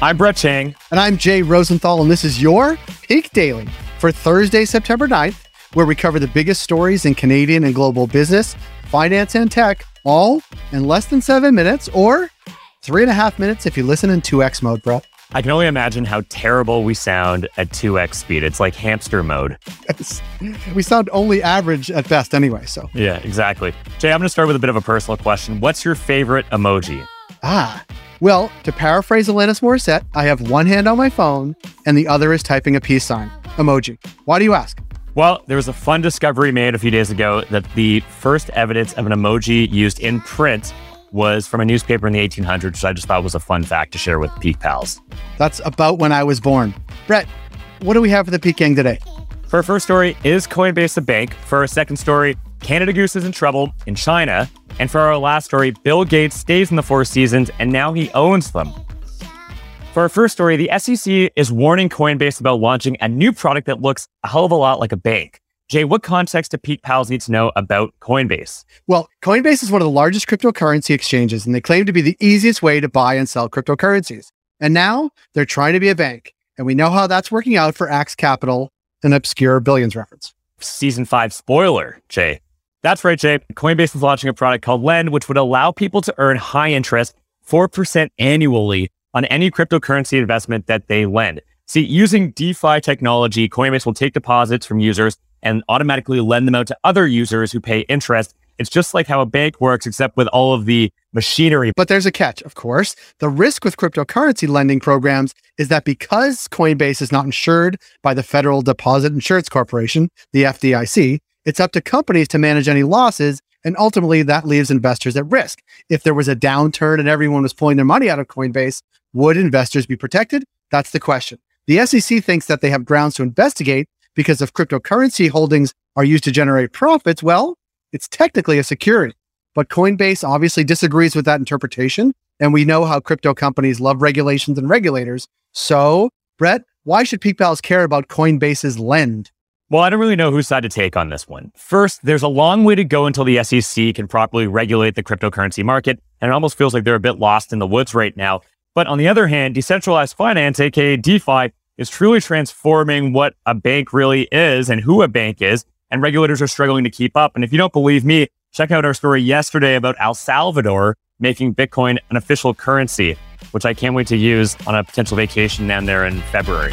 I'm Brett Chang. And I'm Jay Rosenthal, and this is your Peak Daily for Thursday, September 9th, where we cover the biggest stories in Canadian and global business, finance, and tech, all in less than seven minutes or three and a half minutes if you listen in 2x mode, Brett. I can only imagine how terrible we sound at 2x speed. It's like hamster mode. we sound only average at best anyway, so. Yeah, exactly. Jay, I'm going to start with a bit of a personal question. What's your favorite emoji? Ah, well, to paraphrase Alanis Morissette, I have one hand on my phone and the other is typing a peace sign emoji. Why do you ask? Well, there was a fun discovery made a few days ago that the first evidence of an emoji used in print was from a newspaper in the 1800s, which I just thought was a fun fact to share with Peak Pals. That's about when I was born. Brett, what do we have for the Peak Gang today? For our first story, is Coinbase a bank? For our second story, Canada Goose is in trouble in China. And for our last story, Bill Gates stays in the Four Seasons and now he owns them. For our first story, the SEC is warning Coinbase about launching a new product that looks a hell of a lot like a bank. Jay, what context do Peak Pals need to know about Coinbase? Well, Coinbase is one of the largest cryptocurrency exchanges, and they claim to be the easiest way to buy and sell cryptocurrencies. And now they're trying to be a bank. And we know how that's working out for Axe Capital, an obscure billions reference. Season five spoiler, Jay. That's right, Jay. Coinbase is launching a product called Lend, which would allow people to earn high interest, 4% annually on any cryptocurrency investment that they lend. See, using DeFi technology, Coinbase will take deposits from users and automatically lend them out to other users who pay interest. It's just like how a bank works, except with all of the machinery. But there's a catch, of course. The risk with cryptocurrency lending programs is that because Coinbase is not insured by the Federal Deposit Insurance Corporation, the FDIC, it's up to companies to manage any losses. And ultimately, that leaves investors at risk. If there was a downturn and everyone was pulling their money out of Coinbase, would investors be protected? That's the question. The SEC thinks that they have grounds to investigate because if cryptocurrency holdings are used to generate profits, well, it's technically a security. But Coinbase obviously disagrees with that interpretation. And we know how crypto companies love regulations and regulators. So, Brett, why should Peak care about Coinbase's lend? Well, I don't really know whose side to take on this one. First, there's a long way to go until the SEC can properly regulate the cryptocurrency market, and it almost feels like they're a bit lost in the woods right now. But on the other hand, decentralized finance, aka DeFi, is truly transforming what a bank really is and who a bank is. And regulators are struggling to keep up. And if you don't believe me, check out our story yesterday about El Salvador making Bitcoin an official currency, which I can't wait to use on a potential vacation down there in February.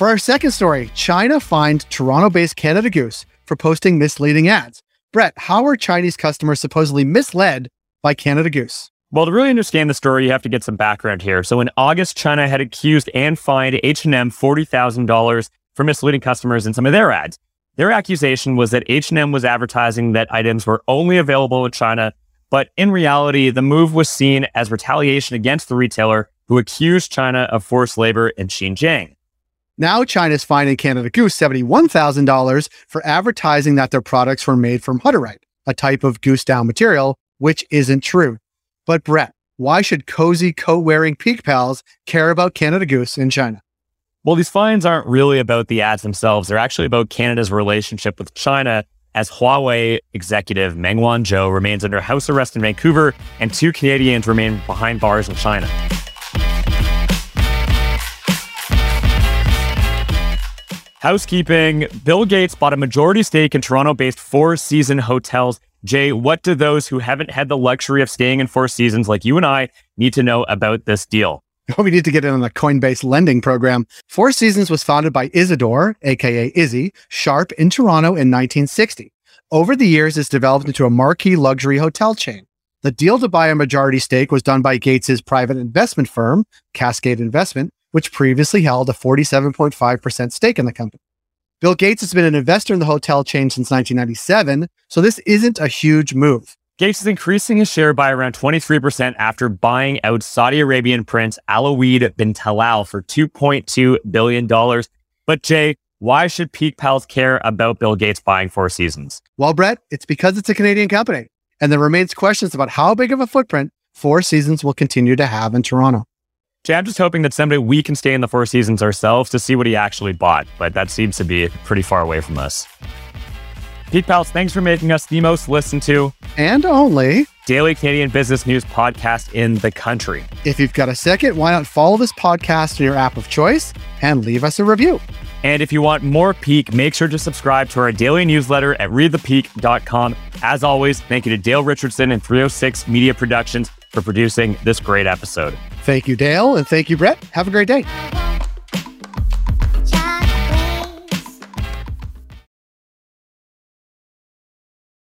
For our second story, China fined Toronto based Canada Goose for posting misleading ads. Brett, how are Chinese customers supposedly misled by Canada Goose? Well, to really understand the story, you have to get some background here. So in August, China had accused and fined H&M $40,000 for misleading customers in some of their ads. Their accusation was that H&M was advertising that items were only available in China, but in reality, the move was seen as retaliation against the retailer who accused China of forced labor in Xinjiang. Now China is fining Canada Goose $71,000 for advertising that their products were made from Hutterite, a type of goose down material, which isn't true. But Brett, why should cozy coat wearing Peak Pals care about Canada Goose in China? Well, these fines aren't really about the ads themselves. They're actually about Canada's relationship with China as Huawei executive Meng Wanzhou remains under house arrest in Vancouver and two Canadians remain behind bars in China. Housekeeping Bill Gates bought a majority stake in Toronto based Four Season Hotels Jay, what do those who haven't had the luxury of staying in Four Seasons like you and I need to know about this deal? we need to get in on the Coinbase lending program. Four Seasons was founded by Isadore, aka Izzy, Sharp in Toronto in 1960. Over the years, it's developed into a marquee luxury hotel chain. The deal to buy a majority stake was done by Gates's private investment firm, Cascade Investment, which previously held a 47.5% stake in the company. Bill Gates has been an investor in the hotel chain since 1997, so this isn't a huge move. Gates is increasing his share by around 23% after buying out Saudi Arabian Prince Alwaleed bin Talal for $2.2 billion. But Jay, why should Peak Pals care about Bill Gates buying Four Seasons? Well, Brett, it's because it's a Canadian company, and there remains questions about how big of a footprint Four Seasons will continue to have in Toronto. Jay, I'm just hoping that someday we can stay in the Four Seasons ourselves to see what he actually bought, but that seems to be pretty far away from us. Peak Pals, thanks for making us the most listened to and only daily Canadian business news podcast in the country. If you've got a second, why not follow this podcast in your app of choice and leave us a review? And if you want more Peak, make sure to subscribe to our daily newsletter at readthepeak.com. As always, thank you to Dale Richardson and 306 Media Productions for producing this great episode. Thank you, Dale, and thank you, Brett. Have a great day.